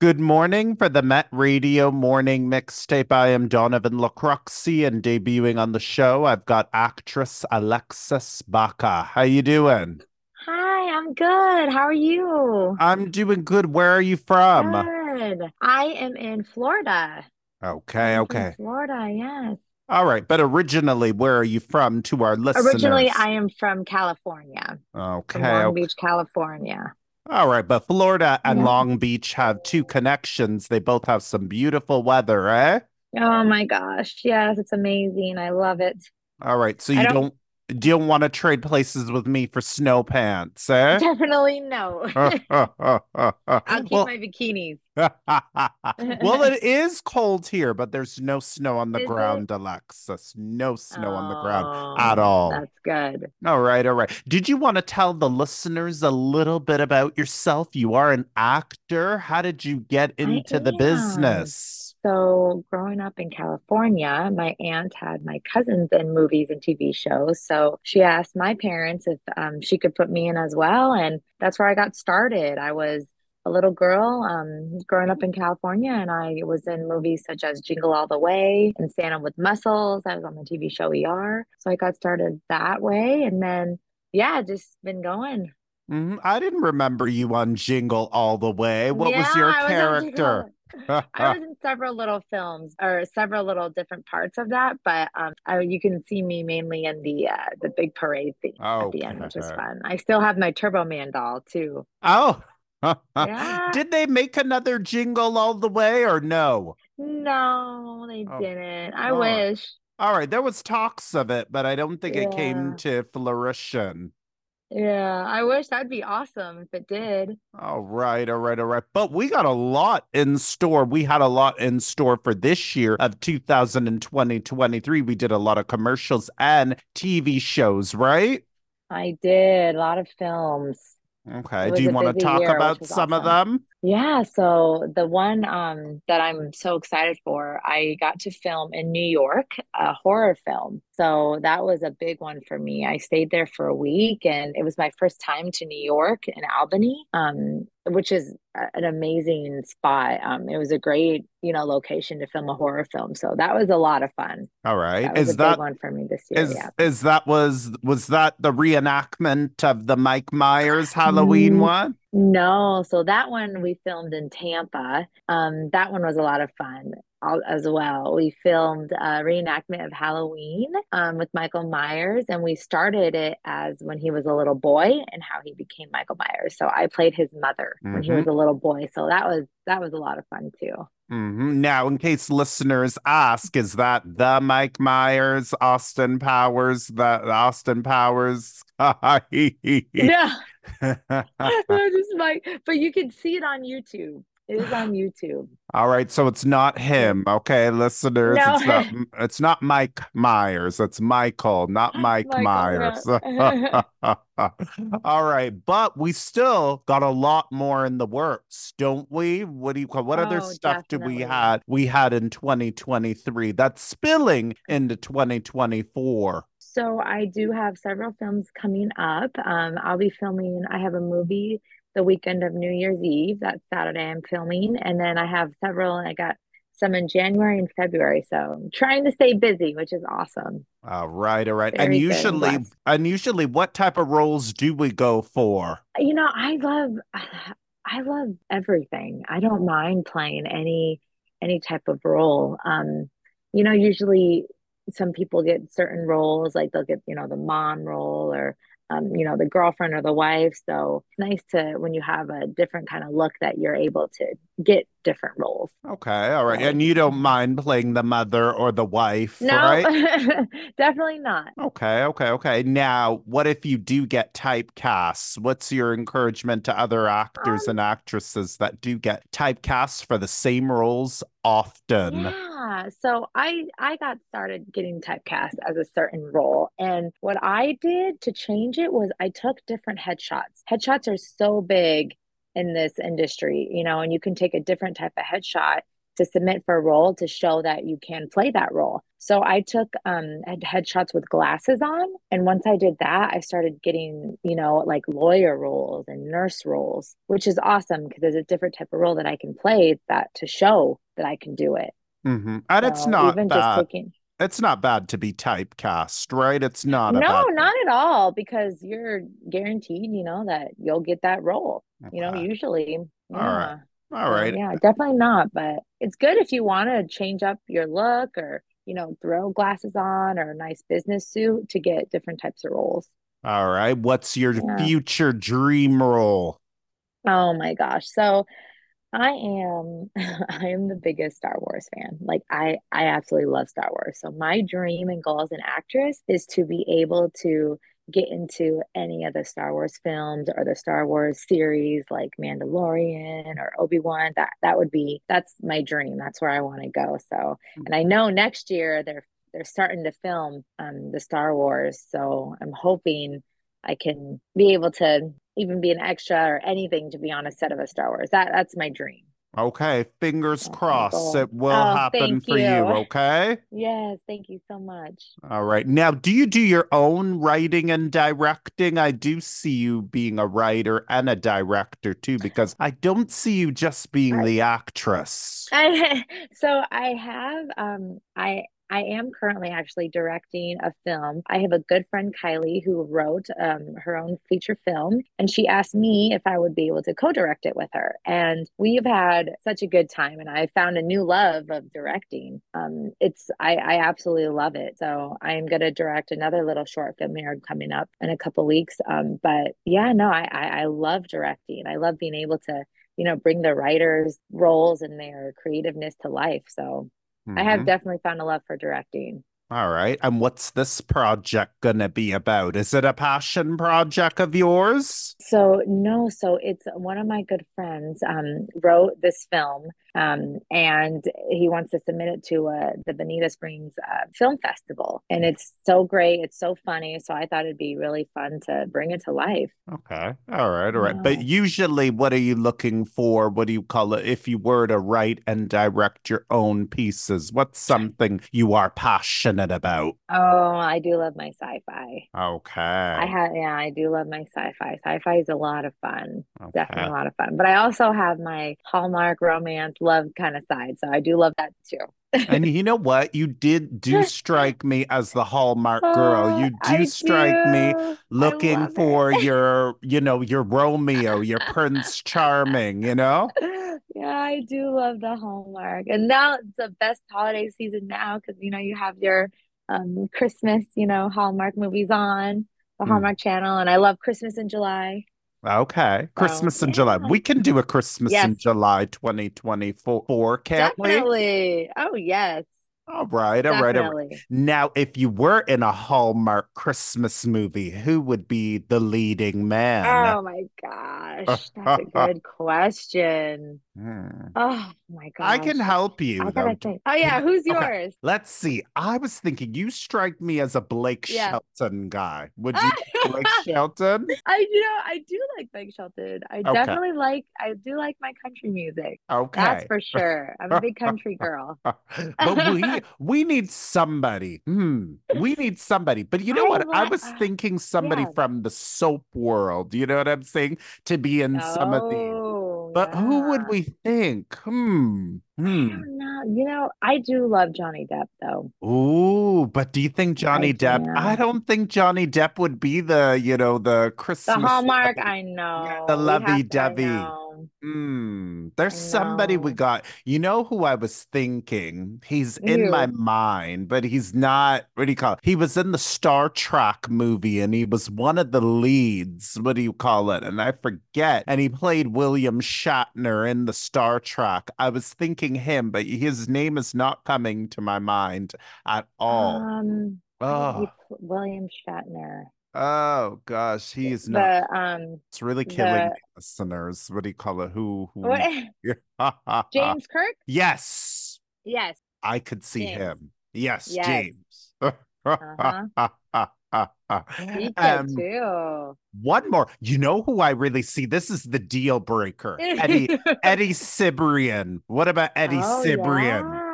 Good morning for the Met Radio Morning Mixtape. I am Donovan Lacroxi and debuting on the show, I've got actress Alexis Baca. How you doing? Hi, I'm good. How are you? I'm doing good. Where are you from? Good. I am in Florida. Okay, I'm okay. Florida, yes. All right, but originally, where are you from to our listeners? Originally. I am from California, from Okay, Long okay. Beach, California. All right, but Florida and Yeah. Long Beach have two connections. They both have some beautiful weather, eh? Oh my gosh. Yes, it's amazing. I love it. All right, so you don't don't you don't want to trade places with me for snow pants, eh? definitely no. I'll keep Well, my bikinis. well, it is cold here, but there's no snow on the Is it? ground, Alexis. No snow on the ground at Oh, all. that's good. All right, all right. Did you want to tell the listeners a little bit about yourself? You are an actor. How did you get I into the am. business? So, growing up in California, my aunt had my cousins in movies and TV shows. So, she asked my parents if um, she could put me in as well. And that's where I got started. I was a little girl um, growing up in California, and I was in movies such as Jingle All the Way and Santa with Muscles. I was on the TV show ER. So, I got started that way. And then, yeah, just been going. Mhm. I didn't remember you on Jingle All the Way. What was Yeah, your was on character? I was in several little films or several little different parts of that, but um, I, you can see me mainly in the uh, the big parade scene at the end, which is fun. I still have my Turbo Man doll too. Oh, Yeah. did they make another Jingle All the Way or no? No, they Oh, didn't. I right. wish. All right, there was talks of it, but I don't think it came to fruition. Yeah, I wish that'd be awesome if it did. All right, all right, all right. But we got a lot in store. We had a lot in store for this year of 2020 23. We did a lot of commercials and TV shows, right? I did a lot of films. Okay. Do you want to talk year, about some of them? Yeah, so the one um, that I'm so excited for, I got to film in New York, a horror film. So that was a big one for me. I stayed there for a week, and it was my first time to New York and Albany, um, which is an amazing spot. Um, it was a great, you know, location to film a horror film. So that was a lot of fun. All right. That Is a big that one for me this year. is Yeah. is that was was that the reenactment of the Mike Myers Halloween Mm, one? No, so that one we filmed in Tampa. Um, that one was a lot of fun as well. We filmed a reenactment of Halloween um, with Michael Myers, and we started it as when he was a little boy and how he became Michael Myers. So I played his mother when he hmm was a little boy. So that was that was a lot of fun too. Hmm Now, in case listeners ask, is that the Mike Myers, Austin Powers, the Austin Powers? Yeah, no, just like, but you can see it on YouTube. It is on YouTube. All right, so it's not him, okay, listeners. No, It's not it's not Mike Myers. It's Michael, not Mike Michael, Myers. All right, but we still got a lot more in the works, don't we? What do you call what other Oh, stuff do we definitely. had we had in 2023 that's spilling into 2024? So I do have several films coming up. Um, I'll be filming, I have a movie the weekend of New Year's Eve. That's Saturday I'm filming. And then I have several, I got some in January and February. So I'm trying to stay busy, which is awesome. All right, all right. And Very and usually and usually what type of roles do we go for? You know, I love I love everything. I don't mind playing any any type of role. Um, you know, usually some people get certain roles, like they'll get, you know, the mom role or um, you know, the girlfriend or the wife. So it's nice to when you have a different kind of look that you're able to get different roles. Okay, all right. And you don't mind playing the mother or the wife, no, right? definitely not. Okay, okay, okay. Now, what if you do get typecast? What's your encouragement to other actors Um, and actresses that do get typecast for the same roles often? Yeah, so I I got started getting typecast as a certain role, and what I did to change it was I took different headshots. Headshots are so big in this industry, you know, and you can take a different type of headshot to submit for a role to show that you can play that role. So I took um headshots with glasses on. And once I did that, I started getting, you know, like lawyer roles and nurse roles, which is awesome because there's a different type of role that I can play that to show that I can do it. Mm-hmm. And so it's not even bad. just taking it's not bad to be typecast, right? It's not. No, not at all, because you're guaranteed, you know, that you'll get that role. You know, usually. Yeah. All right. All right. yeah, definitely not. But it's good if you want to change up your look or, you know, throw glasses on or a nice business suit to get different types of roles. All right. What's your yeah. future dream role? Oh my gosh. So I am I am the biggest Star Wars fan. Like I I absolutely love Star Wars. So my dream and goal as an actress is to be able to get into any of the Star Wars films or the Star Wars series like Mandalorian or Obi-Wan. That that would be that's my dream. That's where I want to go. So hmm. and I know next year they're they're starting to film um the Star Wars. So I'm hoping I can be able to even be an extra or anything to be on a set of a Star Wars. That that's my dream. Okay, fingers that's crossed it will oh, happen for you. you. Okay. Yes, thank you so much. All right. Now, do you do your own writing and directing? I do see you being a writer and a director too, because I don't see you just being I, the actress. I, so I have um I I am currently actually directing a film. I have a good friend, Kylie, who wrote um, her own feature film, and she asked me if I would be able to co direct it with her. And we've had such a good time, and I found a new love of directing. Um, it's, I, I absolutely love it. So I'm going to direct another little short film here coming up in a couple weeks. Um, but yeah, no, I, I, I love directing. I love being able to you know bring the writers roles and their creativeness to life so Mm-hmm. I have mm-hmm. definitely found a love for directing. All right. And what's this project going to be about? Is it a passion project of yours? So, no. So, it's one of my good friends um, wrote this film um, and he wants to submit it to uh, the Bonita Springs uh, Film Festival. And it's so great. It's so funny. So, I thought it'd be really fun to bring it to life. Okay. All right. All right. Yeah. But usually, what are you looking for? What do you call it? If you were to write and direct your own pieces, what's something you are passionate about? Oh, I do love my sci-fi. Okay. I have yeah, I do love my sci-fi. Sci-fi is a lot of fun. Okay. Definitely a lot of fun. But I also have my Hallmark romance love kind of side. So I do love that too. and you know what? You did do strike me as the Hallmark girl. You do I strike do. me looking for it. your, you know, your Romeo, your Prince Charming, you know? Yeah, I do love the Hallmark. And now it's the best holiday season now because, you know, you have your um, Christmas, you know, Hallmark movies on the mm. Hallmark channel. And I love Christmas in July. Okay. Christmas in yeah. July. We can do a Christmas yes. in July 2024, can't Definitely. we? Oh, yes. All right, all right, all right. Now, if you were in a Hallmark Christmas movie, who would be the leading man? Oh my gosh, that's a good question. Hmm. Oh my god! I can help you. I gotta think. Oh yeah, who's yours? Let's see. I was thinking you strike me as a Blake yeah. Shelton guy. Would you Blake Shelton? I you know, I do like Blake Shelton. I okay. definitely like I do like my country music. Okay. That's for sure. I'm a big country girl. but we we need somebody. Hmm. We need somebody. But you know I what? I was thinking somebody yeah. from the soap world. You know what I'm saying? To be in oh, some of these. But yeah. who would we think? Hmm. Hmm. know. You know, I do love Johnny Depp though. Ooh, but do you think Johnny I Depp? Can. I don't think Johnny Depp would be the, you know, the Christmas. The Hallmark, I know. the lovey dovey. Mm, there's somebody we got. You know who I was thinking? He's in my mind, but he's not. What do you call it? He was in the Star Trek movie and he was one of the leads. What do you call it? And I forget. And he played William Shatner in the Star Trek. I was thinking him, but his name is not coming to my mind at all. Um, oh. William Shatner. Oh gosh, he's not. The, um, it's really killing the, listeners. What do you call it? Who? who James Kirk. Yes. Yes. I could see James. him. Yes, yes. James. uh-huh. He um, too. one more. You know who I really see? This is the deal breaker. Eddie Eddie Cibrian. What about Eddie Oh, Cibrian? yeah.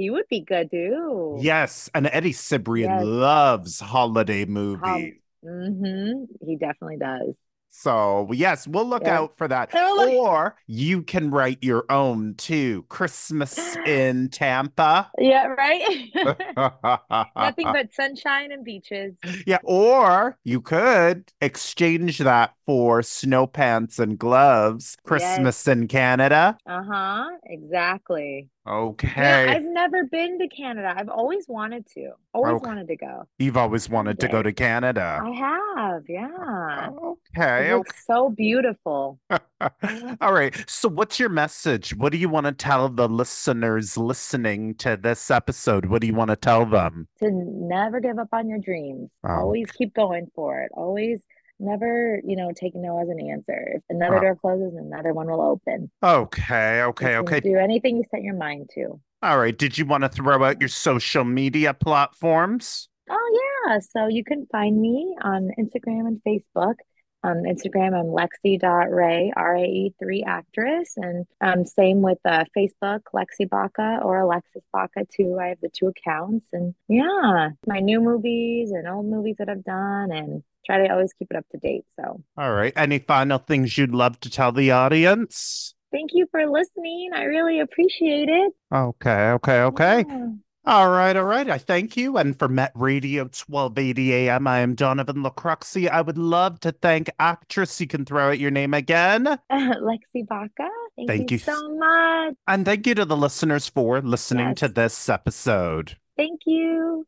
He would be good too. Yes, and Eddie Cibrian Yes. loves holiday movies. hmm He definitely does. So, yes, we'll look Yeah. out for that. Or you can write your own too. Christmas in Tampa. Yeah, right? Nothing but sunshine and beaches. yeah, or you could exchange that for snow pants and gloves. Christmas in Canada. Uh-huh. Exactly. Okay. Yeah, I've never been to Canada. I've always wanted to. Always Okay. wanted to go. You've always wanted to go to Canada. I have, yeah. Okay. It looks so beautiful. All right. So, what's your message? What do you want to tell the listeners listening to this episode? What do you want to tell them? To never give up on your dreams. Oh. Always keep going for it. Always never, you know, take no as an answer. If another Oh. door closes, another one will open. Okay. Okay. You Okay. Do anything you set your mind to. All right. Did you want to throw out your social media platforms? Oh yeah, so you can find me on Instagram and Facebook. On Instagram, I'm Lexi.Rae, R-A-E three actress, and um, same with uh, Facebook, Lexi Baca or Alexis Baca too. I have the two accounts, and yeah, my new movies and old movies that I've done, and try to always keep it up to date. So All right. Any final things you'd love to tell the audience? thank you for listening. I really appreciate it. Okay. Okay. Okay. Yeah. All right, all right. I thank you. And for Met Radio 1280 AM, I am Donovan Lacroxi. I would love to thank actress. You can throw out your name again. Lexi Baca, thank, Thank you you. so much. And thank you to the listeners for listening to this episode. Thank you.